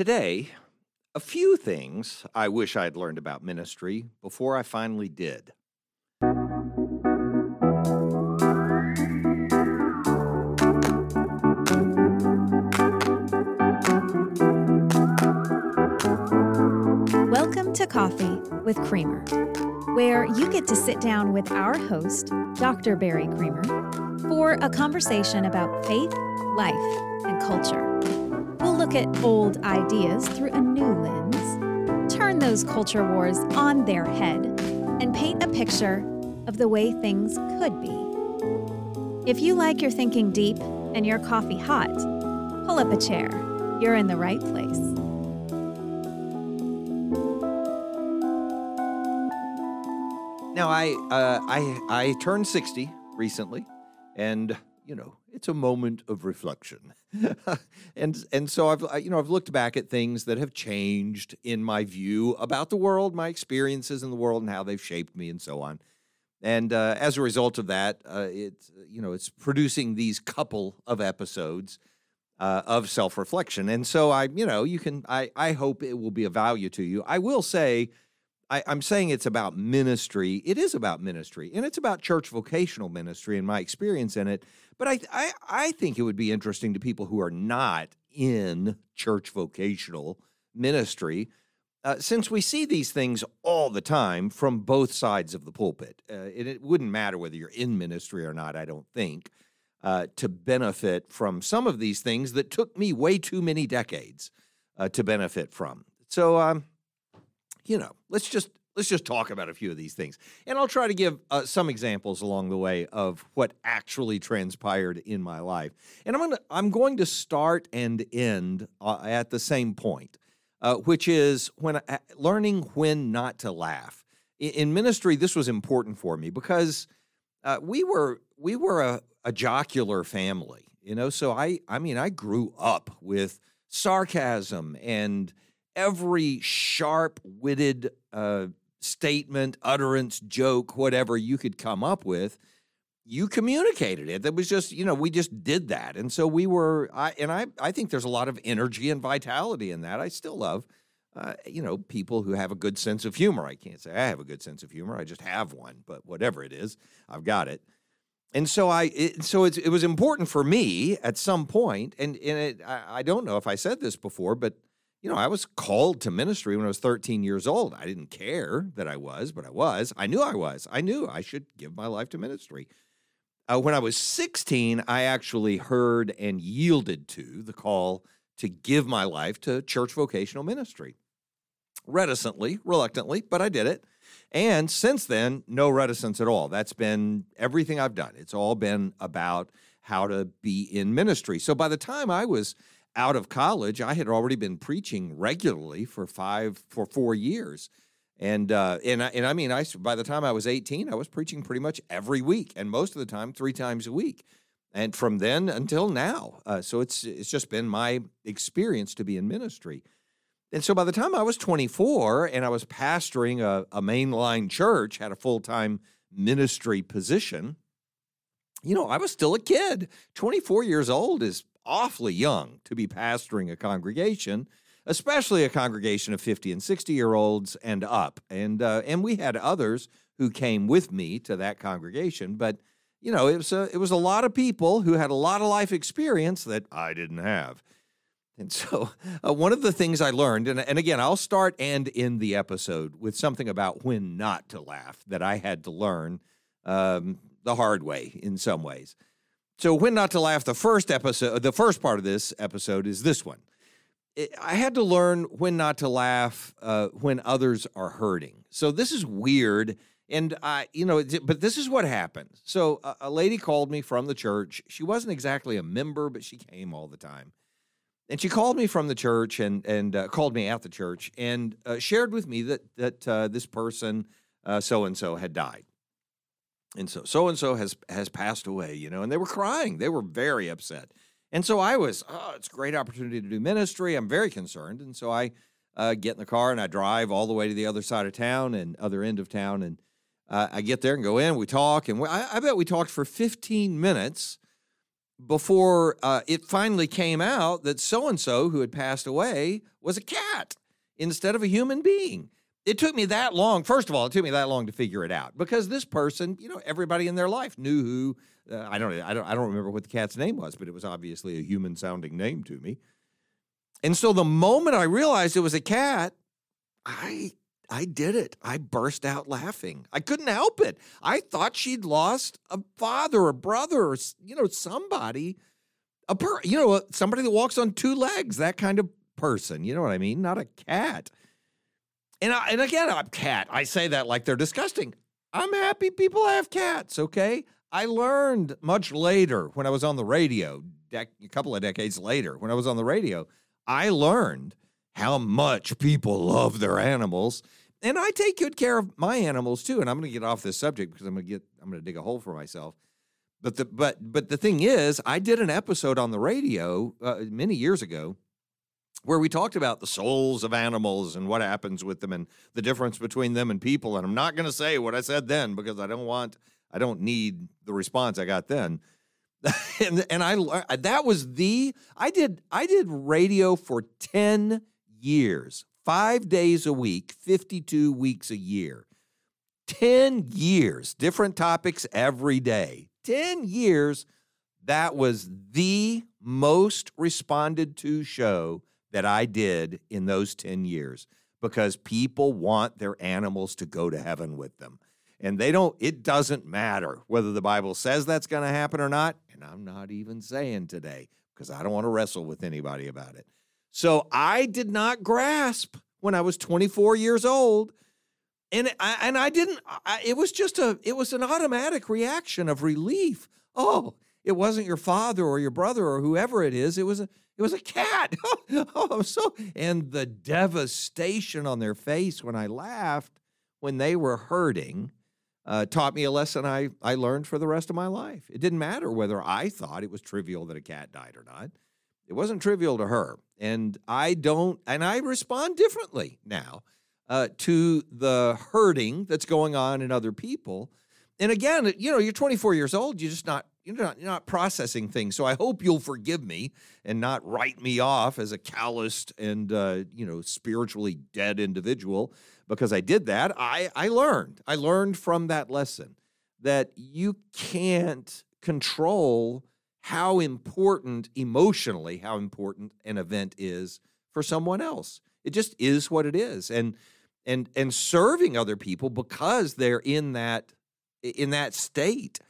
Today, a few things I wish I'd learned about ministry before I finally did. Welcome to Coffee with Creamer, where you get to sit down with our host, Dr. Barry Creamer, for a conversation about faith, life, and culture. Look at old ideas through a new lens, turn those culture wars on their head, and paint a picture of the way things could be. If you like your thinking deep and your coffee hot, pull up a chair. You're in the right place. Now, I uh, I I turned sixty recently, and you know it's a moment of reflection, and and so I've I- you know I've looked back at things that have changed in my view about the world, my experiences in the world, and how they've shaped me, and so on. And uh, as a result of that, uh, it's you know it's producing these couple of episodes uh, of self reflection, and so I you know you can I I hope it will be of value to you. I will say. I, I'm saying it's about ministry. It is about ministry, and it's about church vocational ministry and my experience in it. But I, I, I think it would be interesting to people who are not in church vocational ministry, uh, since we see these things all the time from both sides of the pulpit. Uh, it, it wouldn't matter whether you're in ministry or not, I don't think, uh, to benefit from some of these things that took me way too many decades uh, to benefit from. So, um, you know, let's just let's just talk about a few of these things, and I'll try to give uh, some examples along the way of what actually transpired in my life. And I'm gonna I'm going to start and end uh, at the same point, uh, which is when learning when not to laugh. In, in ministry, this was important for me because uh, we were we were a, a jocular family, you know. So I I mean I grew up with sarcasm and every sharp-witted uh, statement, utterance, joke, whatever you could come up with, you communicated it. That was just, you know, we just did that. And so we were, I, and I, I think there's a lot of energy and vitality in that. I still love, uh, you know, people who have a good sense of humor. I can't say I have a good sense of humor. I just have one, but whatever it is, I've got it. And so I, it, so it was important for me at some point, and and it, I, I don't know if I said this before, but you know, I was called to ministry when I was 13 years old. I didn't care that I was, but I was. I knew I was. I knew I should give my life to ministry. Uh, when I was 16, I actually heard and yielded to the call to give my life to church vocational ministry. Reticently, reluctantly, but I did it. And since then, no reticence at all. That's been everything I've done. It's all been about how to be in ministry. So by the time I was out of college, I had already been preaching regularly for five for four years, and uh, and I, and I mean, I by the time I was eighteen, I was preaching pretty much every week, and most of the time three times a week, and from then until now. Uh, so it's it's just been my experience to be in ministry, and so by the time I was twenty four and I was pastoring a, a mainline church, had a full time ministry position. You know, I was still a kid. 24 years old is awfully young to be pastoring a congregation, especially a congregation of 50 and 60 year olds and up. And uh, and we had others who came with me to that congregation, but you know, it was a, it was a lot of people who had a lot of life experience that I didn't have. And so, uh, one of the things I learned, and, and again, I'll start and end the episode with something about when not to laugh that I had to learn um, the hard way in some ways. So, when not to laugh, the first episode, the first part of this episode is this one. I had to learn when not to laugh uh, when others are hurting. So, this is weird. And I, you know, but this is what happened. So, a, a lady called me from the church. She wasn't exactly a member, but she came all the time. And she called me from the church and and uh, called me at the church and uh, shared with me that that uh, this person so and so had died and so so and so has has passed away you know and they were crying. They were very upset. And so i was oh it's a great opportunity to do ministry. I'm very concerned. And so i uh, get in the car and i drive all the way to the other side of town and other end of town and uh, i get there and go in we talk and we, I, I bet we talked for 15 minutes before uh, it finally came out that so and so who had passed away was a cat instead of a human being. It took me that long. First of all, it took me that long to figure it out because this person, you know, everybody in their life knew who. Uh, I don't, I don't, I don't remember what the cat's name was, but it was obviously a human-sounding name to me. And so the moment I realized it was a cat, I I did it. I burst out laughing. I couldn't help it. I thought she'd lost a father, a brother, or you know, somebody, a per, you know, somebody that walks on two legs, that kind of person. You know what I mean? Not a cat. And I, and again, I'm cat. I say that like they're disgusting. I'm happy people have cats. Okay. I learned much later when I was on the radio, dec- a couple of decades later, when I was on the radio, I learned how much people love their animals and I take good care of my animals too. And I'm going to get off this subject because I'm going to get I'm going to dig a hole for myself. But the but but the thing is, I did an episode on the radio uh, many years ago where we talked about the souls of animals and what happens with them and the difference between them and people. And I'm not going to say what I said then because I don't want I don't need the response I got then. and and I that was the I did I did radio for 10 years five days a week, 52 weeks a year. 10 years, different topics every day. 10 years, that was the most responded to show that I did in those 10 years because people want their animals to go to heaven with them. And they don't, it doesn't matter whether the Bible says that's going to happen or not. And I'm not even saying today because I don't want to wrestle with anybody about it. So I did not grasp when I was 24 years old. And I, and I didn't, I, it was just a, it was an automatic reaction of relief. Oh, it wasn't your father or your brother or whoever it is. It was a, it was a cat. oh, so, and the devastation on their face when I laughed when they were hurting uh, taught me a lesson I, I learned for the rest of my life. It didn't matter whether I thought it was trivial that a cat died or not. It wasn't trivial to her. And I don't, and I respond differently now uh, to the hurting that's going on in other people. And again, you know, you're 24 years old, you're just not, you're not, you're not processing things. So I hope you'll forgive me and not write me off as a calloused and, uh, you know, spiritually dead individual because I did that. I, I learned, I learned from that lesson that you can't control how important emotionally how important an event is for someone else it just is what it is and and and serving other people because they're in that in that state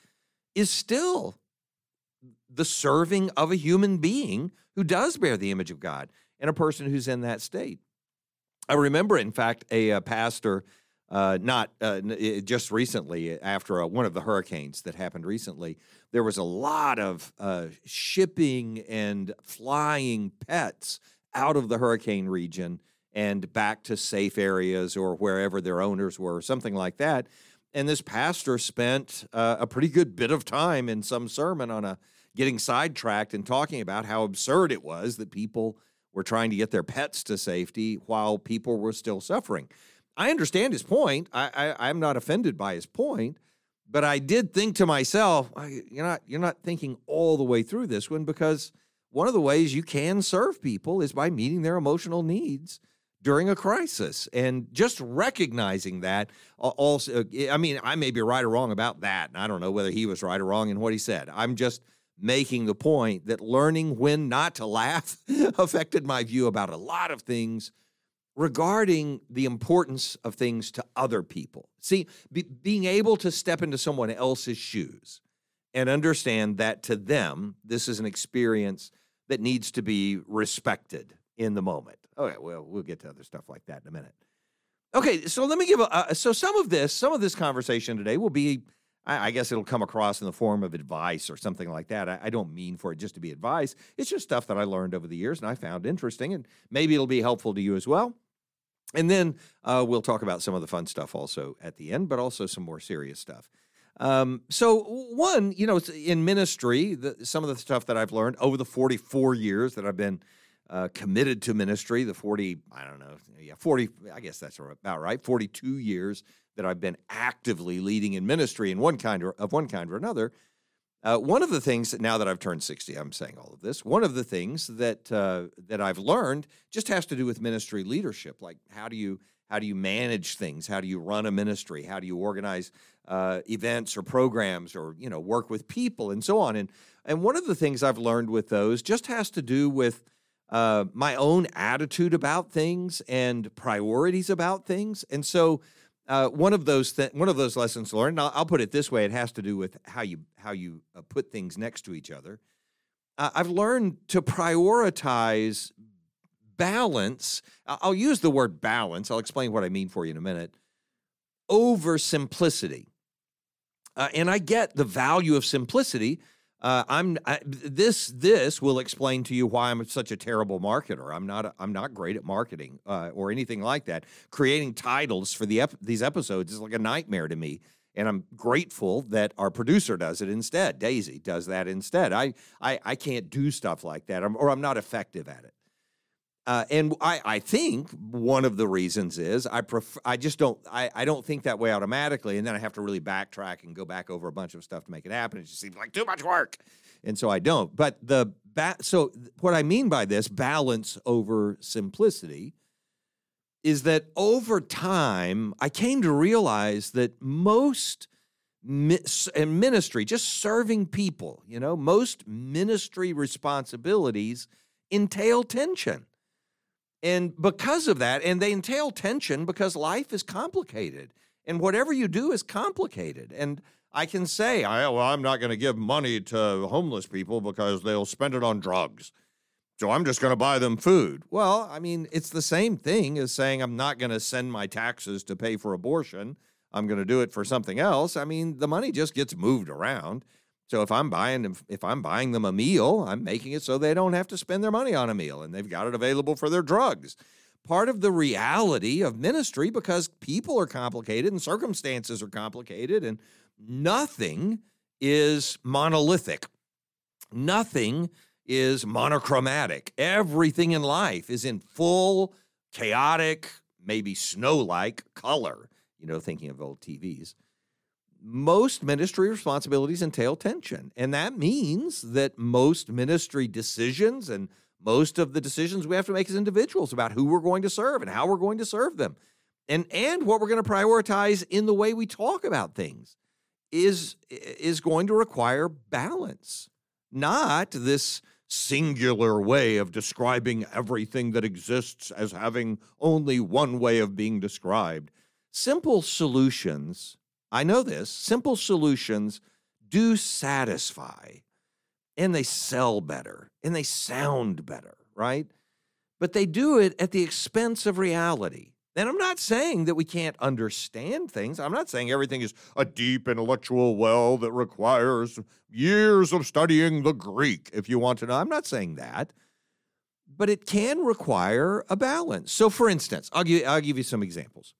is still the serving of a human being who does bear the image of God and a person who's in that state i remember in fact a, a pastor uh, not uh, just recently after uh, one of the hurricanes that happened recently there was a lot of uh, shipping and flying pets out of the hurricane region and back to safe areas or wherever their owners were, something like that. And this pastor spent uh, a pretty good bit of time in some sermon on a getting sidetracked and talking about how absurd it was that people were trying to get their pets to safety while people were still suffering. I understand his point. I, I, I'm not offended by his point. But I did think to myself, you're not you're not thinking all the way through this one because one of the ways you can serve people is by meeting their emotional needs during a crisis and just recognizing that uh, also i mean i may be right or wrong about that and i don't know whether he was right or wrong in what he said i'm just making the point that learning when not to laugh affected my view about a lot of things regarding the importance of things to other people. See, be, being able to step into someone else's shoes and understand that to them, this is an experience that needs to be respected in the moment. Okay, well, we'll get to other stuff like that in a minute. Okay, so let me give a, so some of this, some of this conversation today will be, I, I guess it'll come across in the form of advice or something like that. I, I don't mean for it just to be advice. It's just stuff that I learned over the years and I found interesting, and maybe it'll be helpful to you as well. And then uh, we'll talk about some of the fun stuff also at the end, but also some more serious stuff. Um, so, one, you know, in ministry, the, some of the stuff that I've learned over the 44 years that I've been uh, committed to ministry, the 40, I don't know, yeah, 40, I guess that's about right, 42 years that I've been actively leading in ministry in one kind or of one kind or another. Uh, one of the things now that I've turned 60, I'm saying all of this. One of the things that uh, that I've learned just has to do with ministry leadership. Like how do you how do you manage things? How do you run a ministry? How do you organize uh, events or programs or you know work with people and so on? And and one of the things I've learned with those just has to do with uh, my own attitude about things and priorities about things. And so uh, one of those th- one of those lessons learned. I'll, I'll, put it this way: it has to do with how you how you uh, put things next to each other. Uh, I've learned to prioritize balance. I'll use the word balance. I'll explain what I mean for you in a minute. Over simplicity, uh, and I get the value of simplicity uh, I'm I, this. This will explain to you why I'm such a terrible marketer. I'm not. I'm not great at marketing uh, or anything like that. Creating titles for the ep- these episodes is like a nightmare to me, and I'm grateful that our producer does it instead. Daisy does that instead. I I, I can't do stuff like that, I'm, or I'm not effective at it. Uh, and I, I think one of the reasons is I prefer I just don't I, I don't think that way automatically, and then I have to really backtrack and go back over a bunch of stuff to make it happen. It just seems like too much work, and so I don't. But the ba- so what I mean by this balance over simplicity is that over time I came to realize that most ministry, just serving people, you know, most ministry responsibilities entail tension and because of that, and they entail tension because life is complicated. And whatever you do is complicated. And I can say, I, well, I'm not going to give money to homeless people because they'll spend it on drugs. So I'm just going to buy them food. Well, I mean, it's the same thing as saying I'm not going to send my taxes to pay for abortion. I'm going to do it for something else. I mean, the money just gets moved around. So if I'm buying if I'm buying them a meal, I'm making it so they don't have to spend their money on a meal and they've got it available for their drugs. Part of the reality of ministry because people are complicated and circumstances are complicated and nothing is monolithic. Nothing is monochromatic. Everything in life is in full chaotic, maybe snow-like color, you know, thinking of old TVs most ministry responsibilities entail tension. And that means that most ministry decisions and most of the decisions we have to make as individuals about who we're going to serve and how we're going to serve them and and what we're going to prioritize in the way we talk about things is is going to require balance not this singular way of describing everything that exists as having only one way of being described simple solutions I know this. Simple solutions do satisfy and they sell better and they sound better, right? But they do it at the expense of reality. And I'm not saying that we can't understand things. I'm not saying everything is a deep intellectual well that requires years of studying the Greek, if you want to know. I'm not saying that. But it can require a balance. So, for instance, I'll give, I'll give you some examples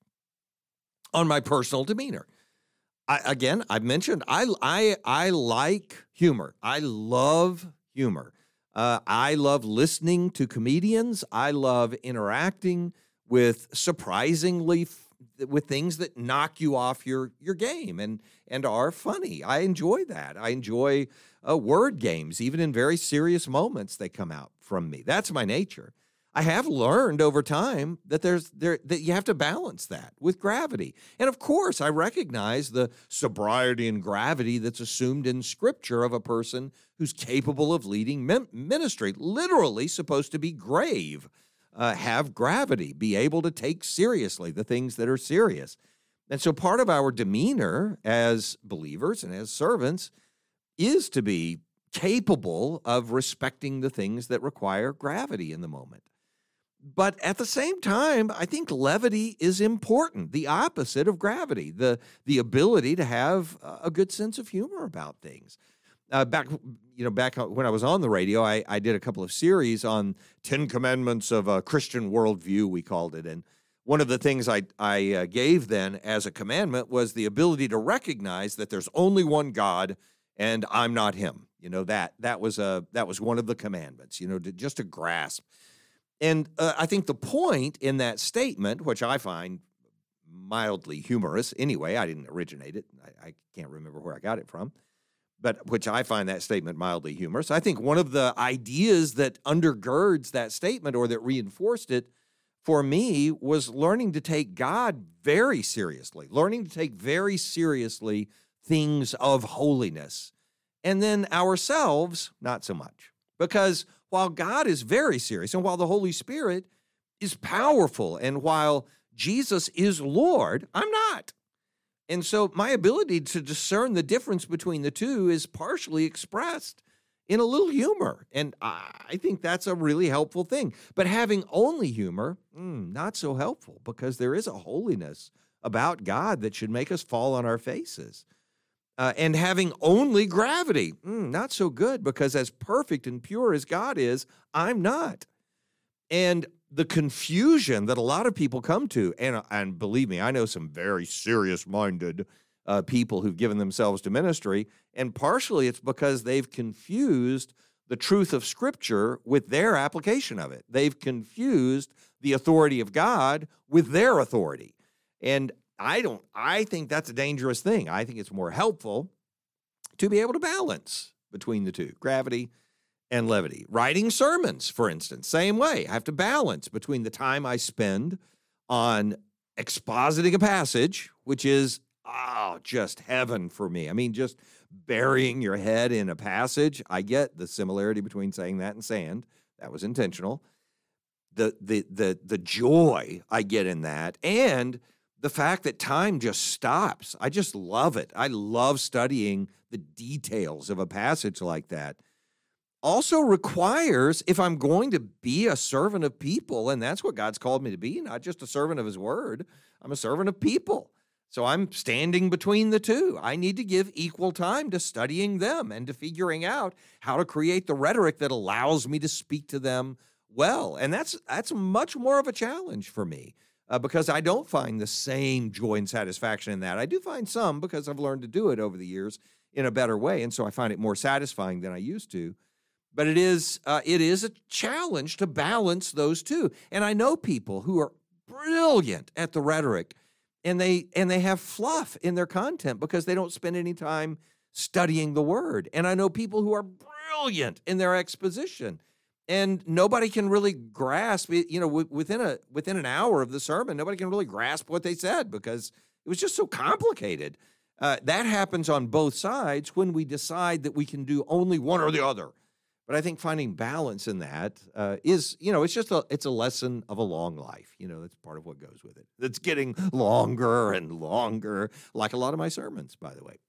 on my personal demeanor. I, again, I've mentioned I I I like humor. I love humor. Uh, I love listening to comedians. I love interacting with surprisingly f- with things that knock you off your your game and and are funny. I enjoy that. I enjoy uh, word games, even in very serious moments. They come out from me. That's my nature. I have learned over time that there's there that you have to balance that with gravity. And of course, I recognize the sobriety and gravity that's assumed in scripture of a person who's capable of leading ministry, literally supposed to be grave, uh, have gravity, be able to take seriously the things that are serious. And so part of our demeanor as believers and as servants is to be capable of respecting the things that require gravity in the moment. But at the same time, I think levity is important, the opposite of gravity, the, the ability to have a good sense of humor about things. Uh, back, you know, back when I was on the radio, I, I did a couple of series on Ten Commandments of a Christian worldview, we called it. And one of the things I, I uh, gave then as a commandment was the ability to recognize that there's only one God and I'm not him. You know, that, that, was, a, that was one of the commandments, you know, to, just to grasp and uh, I think the point in that statement, which I find mildly humorous anyway, I didn't originate it, I, I can't remember where I got it from. but which I find that statement mildly humorous. I think one of the ideas that undergirds that statement or that reinforced it for me was learning to take God very seriously, learning to take very seriously things of holiness. And then ourselves, not so much. Because while God is very serious and while the Holy Spirit is powerful and while Jesus is Lord, I'm not. And so my ability to discern the difference between the two is partially expressed in a little humor. And I think that's a really helpful thing. But having only humor, mm, not so helpful because there is a holiness about God that should make us fall on our faces. Uh, and having only gravity, mm, not so good because as perfect and pure as God is, I'm not. And the confusion that a lot of people come to, and, and believe me, I know some very serious minded uh, people who've given themselves to ministry. And partially it's because they've confused the truth of Scripture with their application of it. They've confused the authority of God with their authority. And I don't, I think that's a dangerous thing. I think it's more helpful to be able to balance between the two gravity and levity. Writing sermons, for instance, same way. I have to balance between the time I spend on expositing a passage, which is oh, just heaven for me. I mean, just burying your head in a passage. I get the similarity between saying that and sand. That was intentional. The the the the joy I get in that and the fact that time just stops. I just love it. I love studying the details of a passage like that. Also requires if I'm going to be a servant of people and that's what God's called me to be, not just a servant of his word. I'm a servant of people. So I'm standing between the two. I need to give equal time to studying them and to figuring out how to create the rhetoric that allows me to speak to them well. And that's that's much more of a challenge for me uh, because I don't find the same joy and satisfaction in that. I do find some because I've learned to do it over the years in a better way, and so I find it more satisfying than I used to. But it is uh, it is a challenge to balance those two. And I know people who are brilliant at the rhetoric and they and they have fluff in their content because they don't spend any time studying the word. And I know people who are brilliant in their exposition and nobody can really grasp it, you know within a within an hour of the sermon nobody can really grasp what they said because it was just so complicated uh, that happens on both sides when we decide that we can do only one or the other but I think finding balance in that uh, is, you know, it's just a it's a lesson of a long life. You know, that's part of what goes with it. It's getting longer and longer, like a lot of my sermons, by the way.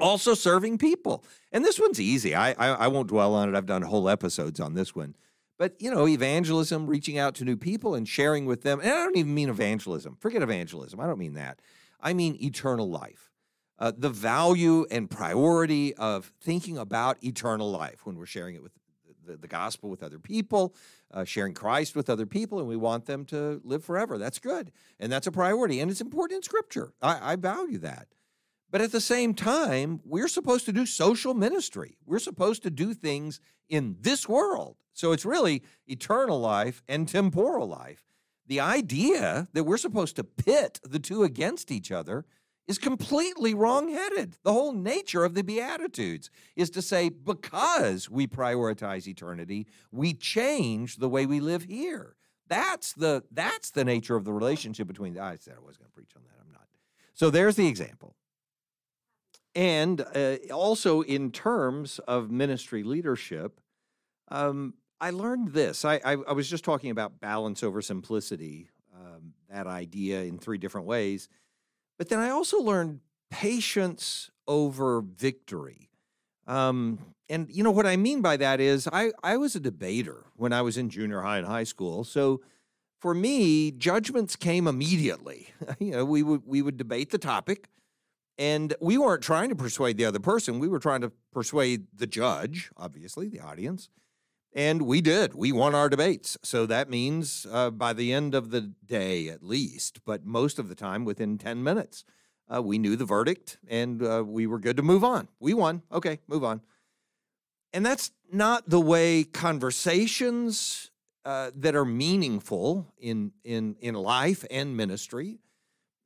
Also, serving people, and this one's easy. I, I I won't dwell on it. I've done whole episodes on this one. But you know, evangelism, reaching out to new people and sharing with them. And I don't even mean evangelism. Forget evangelism. I don't mean that. I mean eternal life uh, the value and priority of thinking about eternal life when we're sharing it with the, the gospel with other people, uh, sharing Christ with other people, and we want them to live forever. That's good. And that's a priority. And it's important in Scripture. I, I value that. But at the same time, we're supposed to do social ministry. We're supposed to do things in this world. So it's really eternal life and temporal life. The idea that we're supposed to pit the two against each other is completely wrongheaded. The whole nature of the Beatitudes is to say, because we prioritize eternity, we change the way we live here. That's the that's the nature of the relationship between. the I said I was going to preach on that. I'm not. So there's the example. And uh, also in terms of ministry leadership, um, I learned this. I, I, I, was just talking about balance over simplicity, um, that idea in three different ways. But then I also learned patience over victory. Um, and you know what I mean by that is I, I was a debater when I was in junior high and high school. So for me, judgments came immediately. you know, we would we would debate the topic, and we weren't trying to persuade the other person. We were trying to persuade the judge, obviously, the audience. And we did. We won our debates. So that means uh, by the end of the day, at least, but most of the time within 10 minutes, uh, we knew the verdict and uh, we were good to move on. We won. Okay, move on. And that's not the way conversations uh, that are meaningful in, in, in life and ministry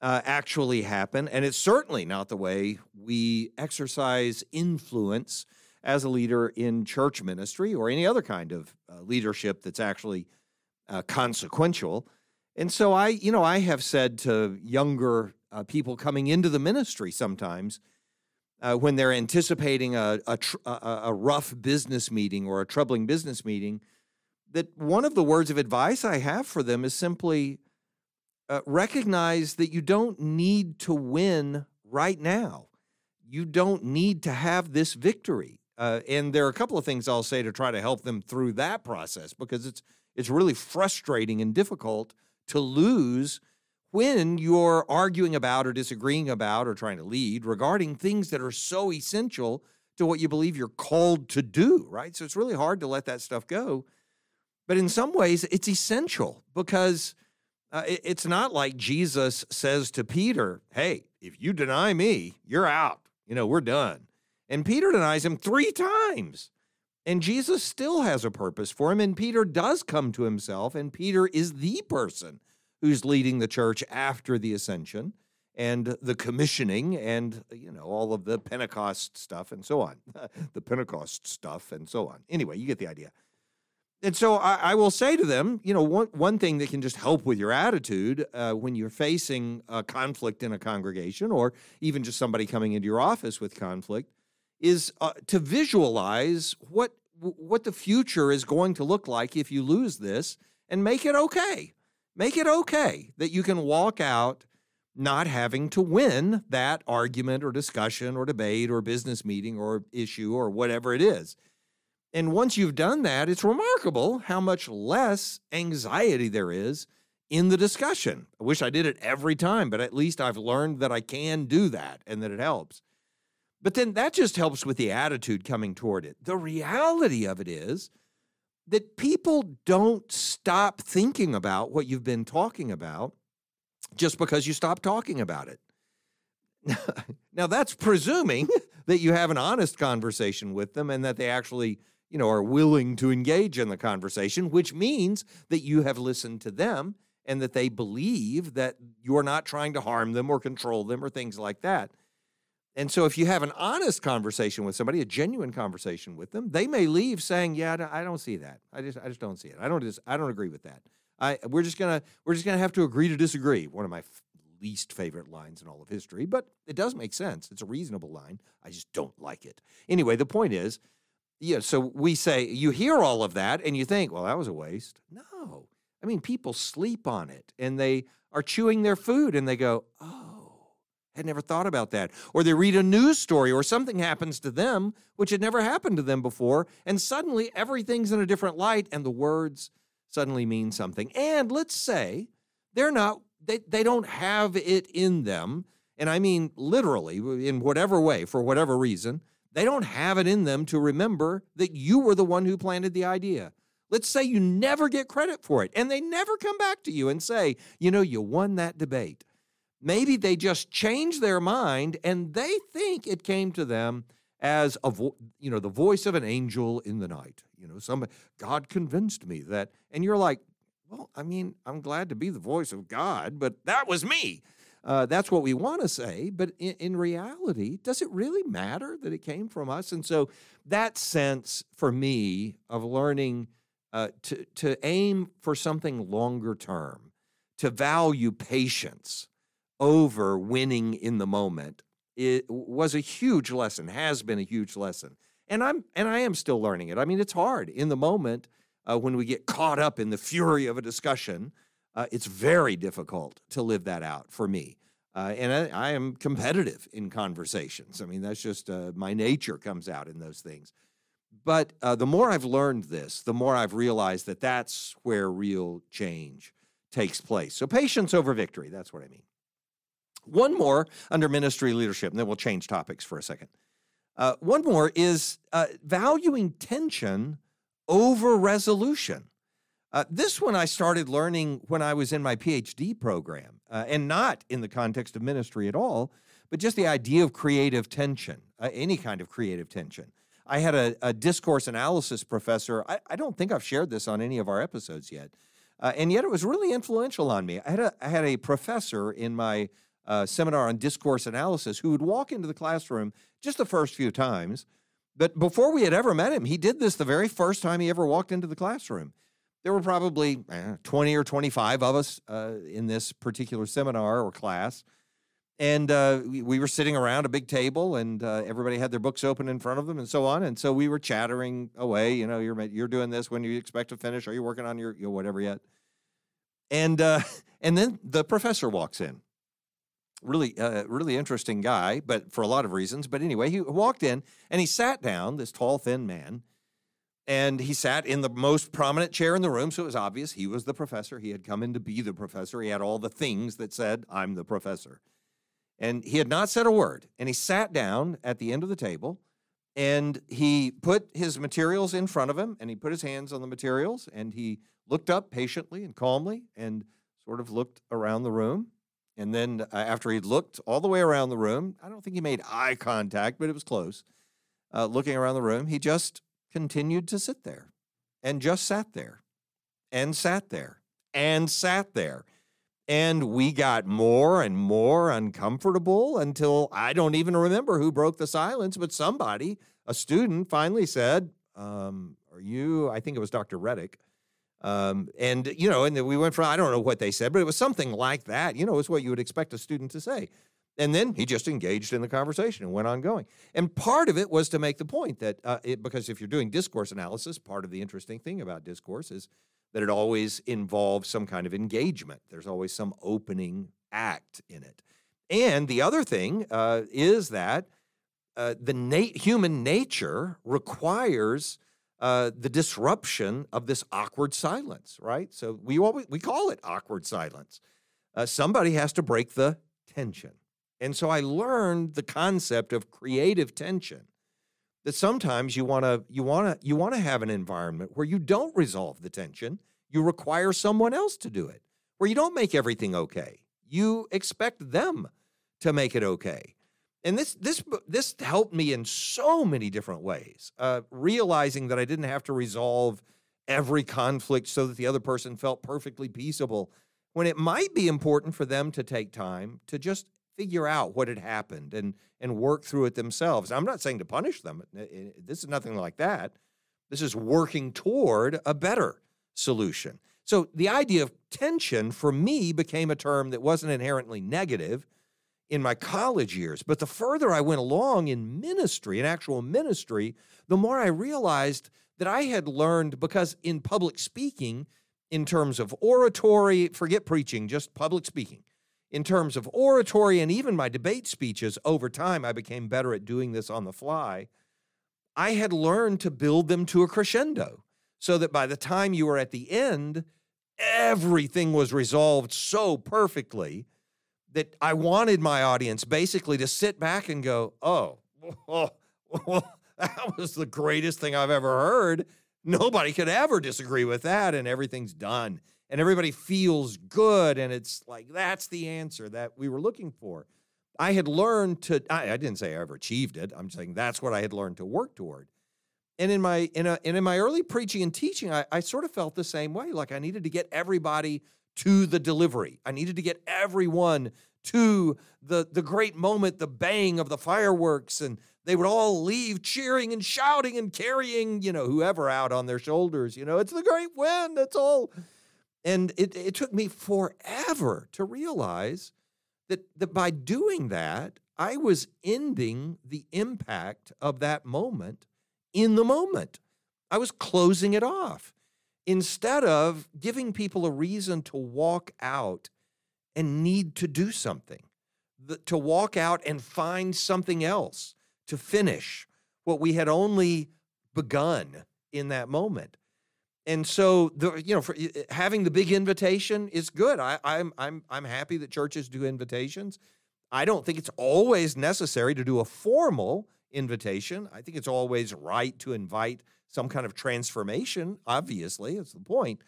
uh, actually happen. And it's certainly not the way we exercise influence as a leader in church ministry or any other kind of uh, leadership that's actually uh, consequential. And so I, you know, I have said to younger uh, people coming into the ministry sometimes uh, when they're anticipating a, a, tr- a, a rough business meeting or a troubling business meeting, that one of the words of advice I have for them is simply uh, recognize that you don't need to win right now. You don't need to have this victory. Uh, and there are a couple of things I'll say to try to help them through that process because it's it's really frustrating and difficult to lose when you're arguing about or disagreeing about or trying to lead regarding things that are so essential to what you believe you're called to do, right? So it's really hard to let that stuff go. But in some ways, it's essential because uh, it, it's not like Jesus says to Peter, Hey, if you deny me, you're out. You know, we're done. And Peter denies him three times. And Jesus still has a purpose for him. And Peter does come to himself. And Peter is the person who's leading the church after the ascension and the commissioning and, you know, all of the Pentecost stuff and so on. the Pentecost stuff and so on. Anyway, you get the idea. And so I, I, will say to them, you know, one, one thing that can just help with your attitude uh, when you're facing a conflict in a congregation or even just somebody coming into your office with conflict is uh, to visualize what what the future is going to look like if you lose this and make it okay. Make it okay that you can walk out not having to win that argument or discussion or debate or business meeting or issue or whatever it is. And once you've done that, it's remarkable how much less anxiety there is in the discussion. I wish I did it every time, but at least I've learned that I can do that and that it helps. But then that just helps with the attitude coming toward it. The reality of it is that people don't stop thinking about what you've been talking about just because you stop talking about it. now, that's presuming that you have an honest conversation with them and that they actually you know, are willing to engage in the conversation, which means that you have listened to them and that they believe that you're not trying to harm them or control them or things like that. And so if you have an honest conversation with somebody, a genuine conversation with them, they may leave saying, "Yeah, I don't see that. I just I just don't see it. I don't just I don't agree with that. I we're just to we're just to have to agree to disagree." One of my f- least favorite lines in all of history, but it does make sense. It's a reasonable line. I just don't like it. Anyway, the point is yeah, so we say you hear all of that and you think, well, that was a waste. No. I mean, people sleep on it and they are chewing their food and they go, oh, I had never thought about that. Or they read a news story or something happens to them, which had never happened to them before. And suddenly everything's in a different light and the words suddenly mean something. And let's say they're not, they, they don't have it in them. And I mean literally, in whatever way, for whatever reason, they don't have it in them to remember that you were the one who planted the idea. Let's say you never get credit for it and they never come back to you and say, you know, you won that debate. Maybe they just change their mind and they think it came to them as a vo- you know the voice of an angel in the night. You know, somebody God convinced me that and you're like, well, I mean, I'm glad to be the voice of God, but that was me. Uh, that's what we want to say, but in, in, reality, does it really matter that it came from us? And so, that sense for me of learning uh, to to aim for something longer term, to value patience over winning in the moment, it was a huge lesson. Has been a huge lesson, and I'm and I am still learning it. I mean, it's hard in the moment uh, when we get caught up in the fury of a discussion uh, it's very difficult to live that out for me. Uh, and I, I, am competitive in conversations. I mean, that's just uh, my nature comes out in those things. But uh, the more I've learned this, the more I've realized that that's where real change takes place. So, patience over victory, that's what I mean. One more under ministry leadership, and then we'll change topics for a second. Uh, one more is uh, valuing tension over resolution. Uh, this one I started learning when I was in my PhD program, uh, and not in the context of ministry at all, but just the idea of creative tension, uh, any kind of creative tension. I had a, a discourse analysis professor. I, I, don't think I've shared this on any of our episodes yet, uh, and yet it was really influential on me. I had a, I had a professor in my uh, seminar on discourse analysis who would walk into the classroom just the first few times. But before we had ever met him, he did this the very first time he ever walked into the classroom. There were probably eh, 20 or 25 of us uh, in this particular seminar or class. And uh, we, we, were sitting around a big table, and uh, everybody had their books open in front of them, and so on. And so we were chattering away. You know, you're you're doing this. When do you expect to finish? Are you working on your, your whatever yet? And uh, and then the professor walks in, really uh, really interesting guy, but for a lot of reasons. But anyway, he walked in and he sat down. This tall, thin man, and he sat in the most prominent chair in the room, so it was obvious he was the professor. He had come in to be the professor. He had all the things that said, "I'm the professor," and he had not said a word. And he sat down at the end of the table. And he put his materials in front of him and he put his hands on the materials and he looked up patiently and calmly and sort of looked around the room and then uh, after he'd looked all the way around the room, I don't think he made eye contact, but it was close. Uh, looking around the room, he just continued to sit there and just sat there and sat there and sat there. And we got more and more uncomfortable until I don't even remember who broke the silence, but somebody, a student, finally said, um, Are you, I think it was Dr. Reddick, um, and you know, and we went from I don't know what they said, but it was something like that. You know, it's what you would expect a student to say. And then he just engaged in the conversation and went on going. And part of it was to make the point that uh, it, because if you're doing discourse analysis, part of the interesting thing about discourse is that it always involves some kind of engagement. There's always some opening act in it. And the other thing uh, is that uh, the human nature requires uh, the disruption of this awkward silence, right? So we always, we call it awkward silence. Uh, somebody has to break the tension. And so I learned the concept of creative tension. That sometimes you want to you want to you want to have an environment where you don't resolve the tension, you require someone else to do it. Where you don't make everything okay. You expect them to make it okay and this this this helped me in so many different ways. Uh, realizing that I didn't have to resolve every conflict so that the other person felt perfectly peaceable, when it might be important for them to take time to just figure out what had happened and and work through it themselves. I'm not saying to punish them. Uh, uh, this is nothing like that. This is working toward a better solution. So the idea of tension for me became a term that wasn't inherently negative in my college years. But the further I went along in ministry, in actual ministry, the more I realized that I had learned because in public speaking, in terms of oratory, forget preaching, just public speaking. In terms of oratory and even my debate speeches, over time I became better at doing this on the fly. I had learned to build them to a crescendo so that by the time you were at the end, everything was resolved so perfectly that I wanted my audience basically to sit back and go, oh, well, that was the greatest thing I've ever heard. Nobody could ever disagree with that, and everything's done. And everybody feels good, and it's like that's the answer that we were looking for. I had learned to, I, I didn't say I ever achieved it. I'm saying that's what I had learned to work toward. And in my in a, and in my early preaching and teaching, I, I sort of felt the same way. Like I needed to get everybody to the delivery. I needed to get everyone to the, the great moment, the bang of the fireworks, and they would all leave cheering and shouting and carrying, you know, whoever out on their shoulders. You know, it's the great win. That's all. And it, it took me forever to realize that, that by doing that, I was ending the impact of that moment in the moment. I was closing it off instead of giving people a reason to walk out and need to do something, to walk out and find something else to finish what we had only begun in that moment. And so the you know for, eh, eh, having the big invitation is good. I, I'm I'm I'm happy that churches do invitations. I don't think it's always necessary to do a formal invitation. I think it's always right to invite some kind of transformation. Obviously, it's the point.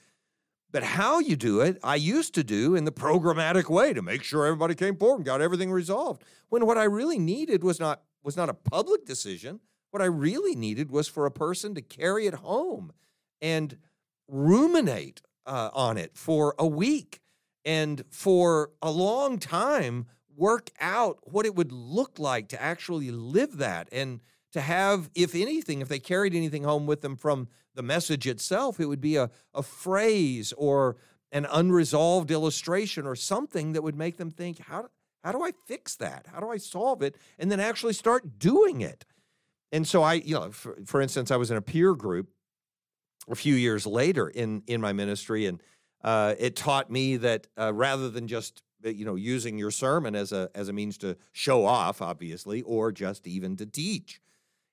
But how you do it, I used to do in the programmatic way to make sure everybody came forward and got everything resolved. When what I really needed was not was not a public decision. What I really needed was for a person to carry it home and ruminate uh, on it for a week and for a long time work out what it would look like to actually live that and to have, if anything, if they carried anything home with them from the message itself, it would be a, a phrase or an unresolved illustration or something that would make them think, how, how do I fix that? How do I solve it? And then actually start doing it. And so I, you know, for, for instance, I was in a peer group a few years later in in my ministry, and uh, it taught me that uh, rather than just uh, you know using your sermon as a as a means to show off, obviously, or just even to teach,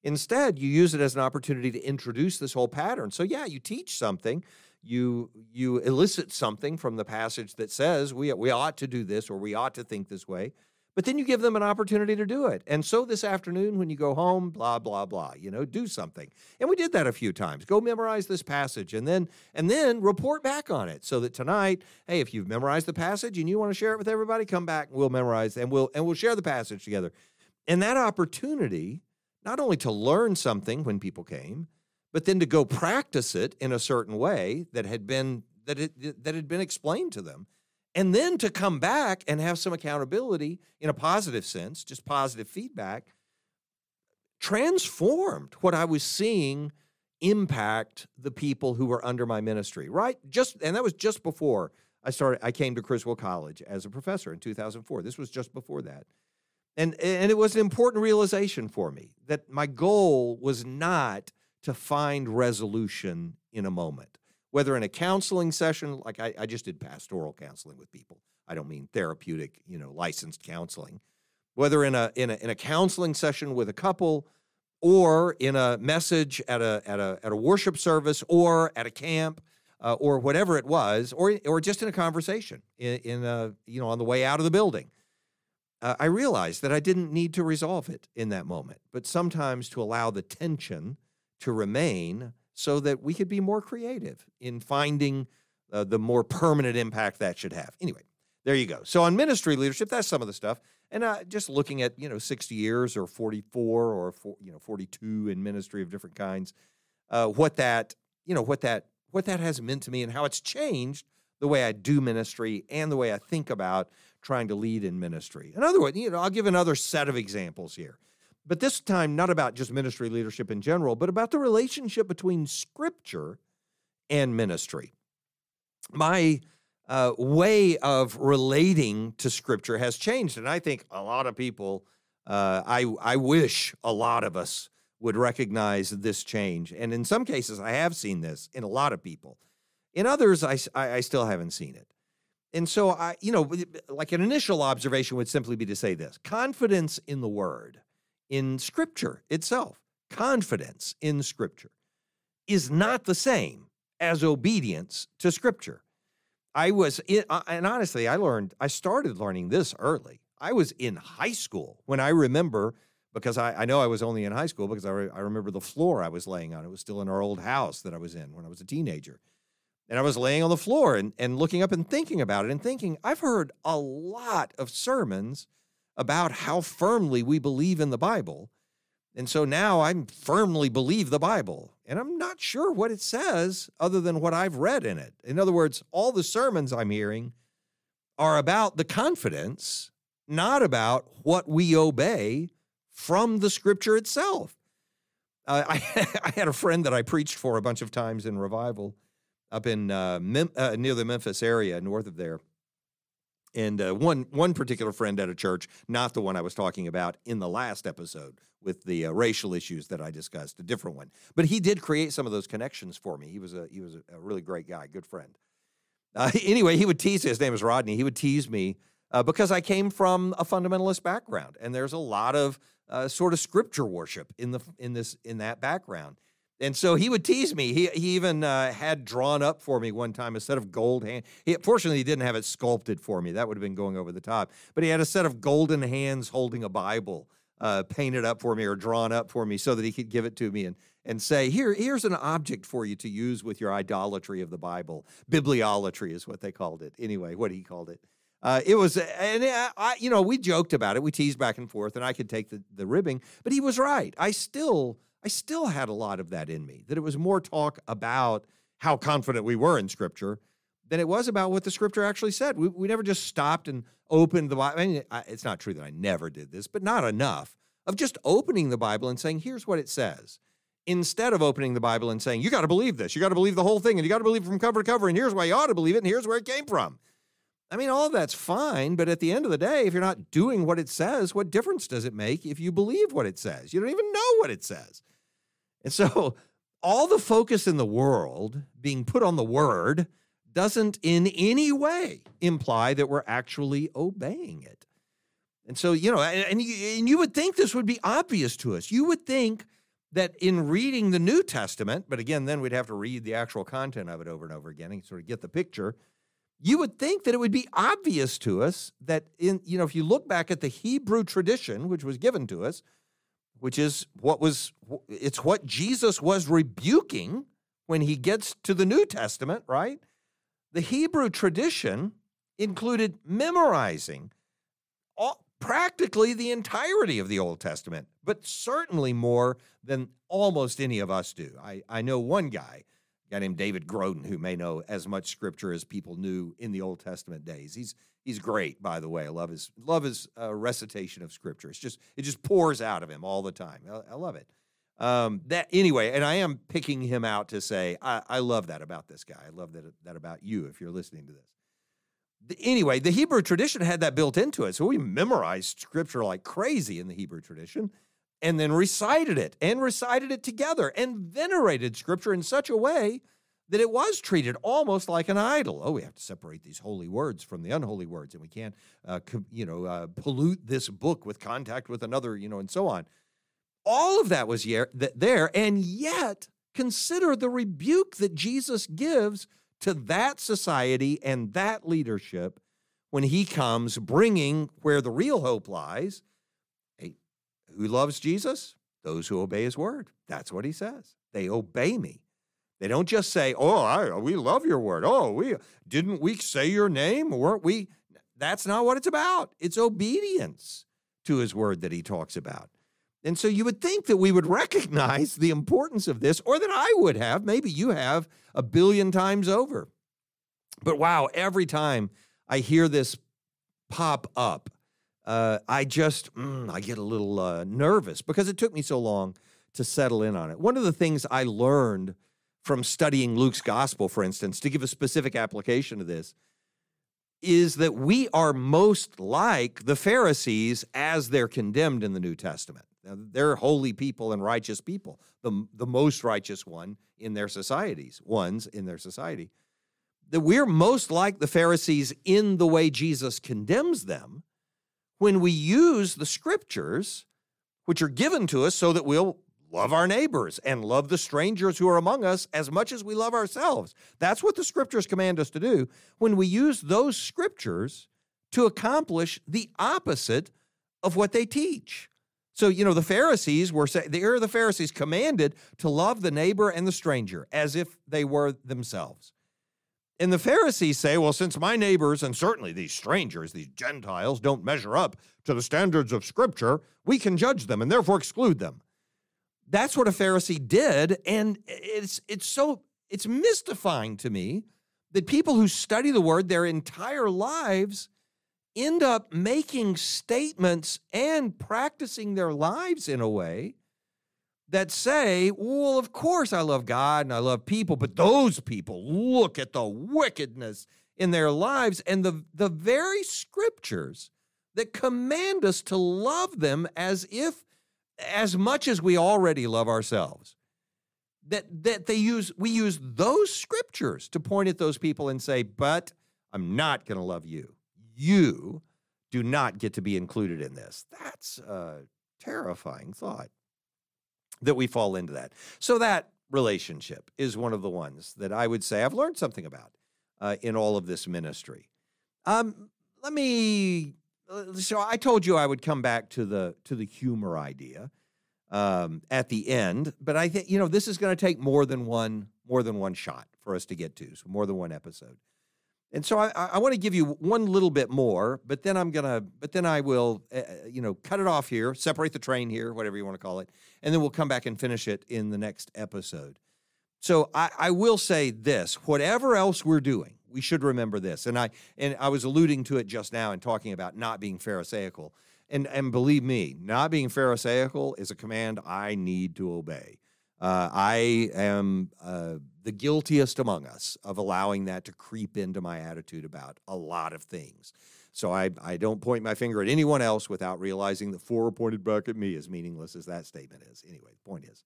instead you use it as an opportunity to introduce this whole pattern. So yeah, you teach something, you you elicit something from the passage that says we we ought to do this or we ought to think this way but then you give them an opportunity to do it. And so this afternoon, when you go home, blah, blah, blah, you know, do something. And we did that a few times. Go memorize this passage and then and then report back on it so that tonight, hey, if you've memorized the passage and you want to share it with everybody, come back and we'll memorize and we'll and we'll share the passage together. And that opportunity, not only to learn something when people came, but then to go practice it in a certain way that had been that it that had been explained to them and then to come back and have some accountability in a positive sense, just positive feedback, transformed what I was seeing impact the people who were under my ministry, right? Just and that was just before I started I came to Criswell College as a professor in 2004. This was just before that. And and it was an important realization for me that my goal was not to find resolution in a moment whether in a counseling session, like I, I just did pastoral counseling with people. I don't mean therapeutic, you know, licensed counseling. Whether in a in a in a counseling session with a couple, or in a message at a at a at a worship service, or at a camp, uh, or whatever it was, or or just in a conversation in, in a you know on the way out of the building. Uh, I realized that I didn't need to resolve it in that moment, but sometimes to allow the tension to remain so that we could be more creative in finding uh, the more permanent impact that should have. Anyway, there you go. So on ministry leadership, that's some of the stuff. And uh, just looking at you know 60 years or 44 or four, you know 42 in ministry of different kinds, uh, what that you know what that what that has meant to me and how it's changed the way I do ministry and the way I think about trying to lead in ministry. In other words, you know, I'll give another set of examples here but this time not about just ministry leadership in general, but about the relationship between scripture and ministry. My uh, way of relating to scripture has changed, and I think a lot of people, uh, I, I wish a lot of us would recognize this change. And in some cases, I have seen this in a lot of people. In others, I, I, I still haven't seen it. And so I, you know, like an initial observation would simply be to say this confidence in the word in Scripture itself. Confidence in Scripture is not the same as obedience to Scripture. I was, in, uh, and honestly, I learned, I started learning this early. I was in high school when I remember, because I, I know I was only in high school because I, re, I remember the floor I was laying on. It was still in our old house that I was in when I was a teenager. And I was laying on the floor and, and looking up and thinking about it and thinking, I've heard a lot of sermons about how firmly we believe in the Bible. And so now I firmly believe the Bible, and I'm not sure what it says other than what I've read in it. In other words, all the sermons I'm hearing are about the confidence, not about what we obey from the scripture itself. Uh, I, I, had a friend that I preached for a bunch of times in revival up in uh, Mem- uh, near the Memphis area, north of there and uh, one one particular friend at a church, not the one I was talking about in the last episode with the uh, racial issues that I discussed, a different one. But he did create some of those connections for me. He was a he was a, really great guy, good friend. Uh, anyway, he would tease. His name is Rodney. He would tease me uh, because I came from a fundamentalist background, and there's a lot of uh, sort of scripture worship in the in this in that background. And so he would tease me. He, he even uh, had drawn up for me one time a set of gold hand. He, fortunately, he didn't have it sculpted for me. That would have been going over the top. But he had a set of golden hands holding a Bible uh, painted up for me or drawn up for me so that he could give it to me and, and say, Here, here's an object for you to use with your idolatry of the Bible. Bibliolatry is what they called it. Anyway, what he called it. Uh, it was, and I, you know, we joked about it. We teased back and forth, and I could take the, the ribbing, but he was right. I still I still had a lot of that in me, that it was more talk about how confident we were in Scripture than it was about what the Scripture actually said. We, we never just stopped and opened the Bible. I mean, I, it's not true that I never did this, but not enough of just opening the Bible and saying, here's what it says. Instead of opening the Bible and saying, you got to believe this, you got to believe the whole thing, and you got to believe from cover to cover, and here's why you ought to believe it, and here's where it came from. I mean, all of that's fine, but at the end of the day, if you're not doing what it says, what difference does it make if you believe what it says? You don't even know what it says. And so, all the focus in the world being put on the word doesn't in any way imply that we're actually obeying it. And so, you know, and, and, you, and you would think this would be obvious to us. You would think that in reading the New Testament, but again, then we'd have to read the actual content of it over and over again and sort of get the picture you would think that it would be obvious to us that in you know if you look back at the Hebrew tradition which was given to us which is what was it's what Jesus was rebuking when he gets to the New Testament, right? The Hebrew tradition included memorizing all, practically the entirety of the Old Testament, but certainly more than almost any of us do. I, I know one guy guy named David Groden, who may know as much scripture as people knew in the Old Testament days. He's he's great, by the way. I love his love his uh, recitation of scripture. It's just it just pours out of him all the time. I, I love it. Um, that anyway, and I am picking him out to say I, I love that about this guy. I love that that about you if you're listening to this. The, anyway, the Hebrew tradition had that built into it, so we memorized scripture like crazy in the Hebrew tradition and then recited it and recited it together and venerated scripture in such a way that it was treated almost like an idol. Oh, we have to separate these holy words from the unholy words, and we can't, uh, you know, uh, pollute this book with contact with another, you know, and so on. All of that was there, and yet consider the rebuke that Jesus gives to that society and that leadership when he comes bringing where the real hope lies who loves Jesus? Those who obey his word. That's what he says. They obey me. They don't just say, "Oh, I, we love your word." Oh, we didn't we say your name? Weren't we? That's not what it's about. It's obedience to his word that he talks about. And so you would think that we would recognize the importance of this, or that I would have. Maybe you have a billion times over. But wow, every time I hear this pop up, uh, I just mm, I get a little uh, nervous because it took me so long to settle in on it. One of the things I learned from studying Luke's gospel, for instance, to give a specific application to this, is that we are most like the Pharisees as they're condemned in the New Testament. Now, they're holy people and righteous people, the, the most righteous one in their societies, ones in their society. That we're most like the Pharisees in the way Jesus condemns them when we use the scriptures, which are given to us so that we'll love our neighbors and love the strangers who are among us as much as we love ourselves. That's what the scriptures command us to do. When we use those scriptures to accomplish the opposite of what they teach. So, you know, the Pharisees were saying, the era of the Pharisees commanded to love the neighbor and the stranger as if they were themselves. And the Pharisees say, well, since my neighbors and certainly these strangers, these Gentiles, don't measure up to the standards of Scripture, we can judge them and therefore exclude them. That's what a Pharisee did. And it's, it's so, it's mystifying to me that people who study the word their entire lives end up making statements and practicing their lives in a way that say, well, of course I love God and I love people, but those people, look at the wickedness in their lives and the, the very scriptures that command us to love them as if, as much as we already love ourselves. That, that they use, we use those scriptures to point at those people and say, but I'm not going to love you. You do not get to be included in this. That's a terrifying thought that we fall into that. So that relationship is one of the ones that I would say I've learned something about uh, in all of this ministry. Um, let me. Uh, so I told you I would come back to the to the humor idea um, at the end, but I think you know this is going to take more than one more than one shot for us to get to, so more than one episode. And so I, I want to give you one little bit more, but then I'm gonna, but then I will, uh, you know, cut it off here, separate the train here, whatever you want to call it, and then we'll come back and finish it in the next episode. So I, I will say this: whatever else we're doing, we should remember this. And I and I was alluding to it just now and talking about not being pharisaical. And and believe me, not being pharisaical is a command I need to obey. Uh, I am uh, the guiltiest among us of allowing that to creep into my attitude about a lot of things. So I, I don't point my finger at anyone else without realizing that four pointed back at me, as meaningless as that statement is. Anyway, the point is,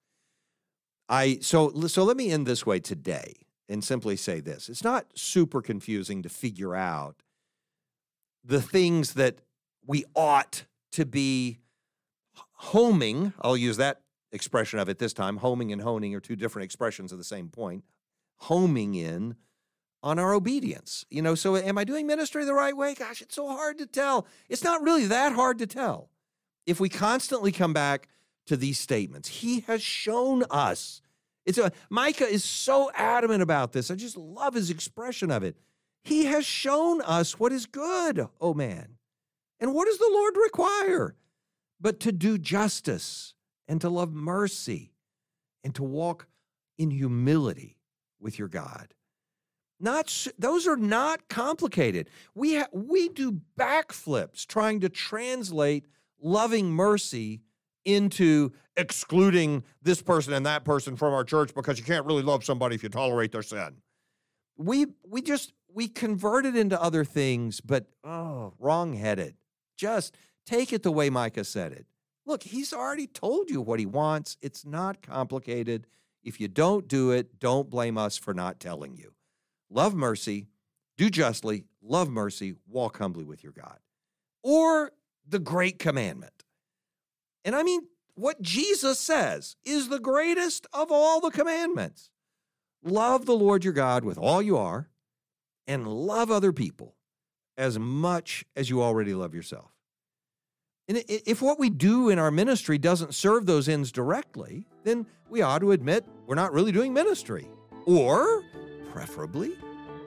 I so so let me end this way today and simply say this: it's not super confusing to figure out the things that we ought to be homing. I'll use that expression of it this time. Homing and honing are two different expressions of the same point. Homing in on our obedience. You know, so am I doing ministry the right way? Gosh, it's so hard to tell. It's not really that hard to tell. If we constantly come back to these statements, he has shown us. It's a Micah is so adamant about this. I just love his expression of it. He has shown us what is good, oh man. And what does the Lord require? But to do justice and to love mercy and to walk in humility with your God. Not those are not complicated. We ha- we do backflips trying to translate loving mercy into excluding this person and that person from our church because you can't really love somebody if you tolerate their sin. We we just we convert it into other things, but oh, wrong-headed. Just take it the way Micah said it. Look, he's already told you what he wants. It's not complicated. If you don't do it, don't blame us for not telling you love mercy, do justly, love mercy, walk humbly with your God. Or the great commandment. And I mean, what Jesus says is the greatest of all the commandments. Love the Lord your God with all you are and love other people as much as you already love yourself. And if what we do in our ministry doesn't serve those ends directly, then we ought to admit we're not really doing ministry. Or preferably,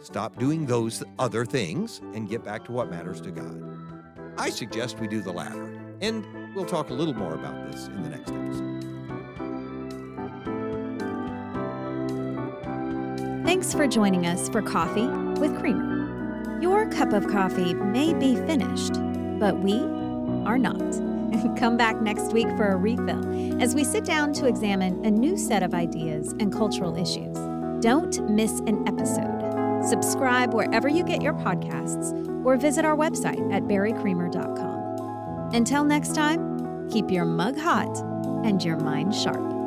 stop doing those other things and get back to what matters to God. I suggest we do the latter, and we'll talk a little more about this in the next episode. Thanks for joining us for Coffee with Creamer. Your cup of coffee may be finished, but we are not. Come back next week for a refill as we sit down to examine a new set of ideas and cultural issues. Don't miss an episode. Subscribe wherever you get your podcasts or visit our website at barrycreamer.com. Until next time, keep your mug hot and your mind sharp.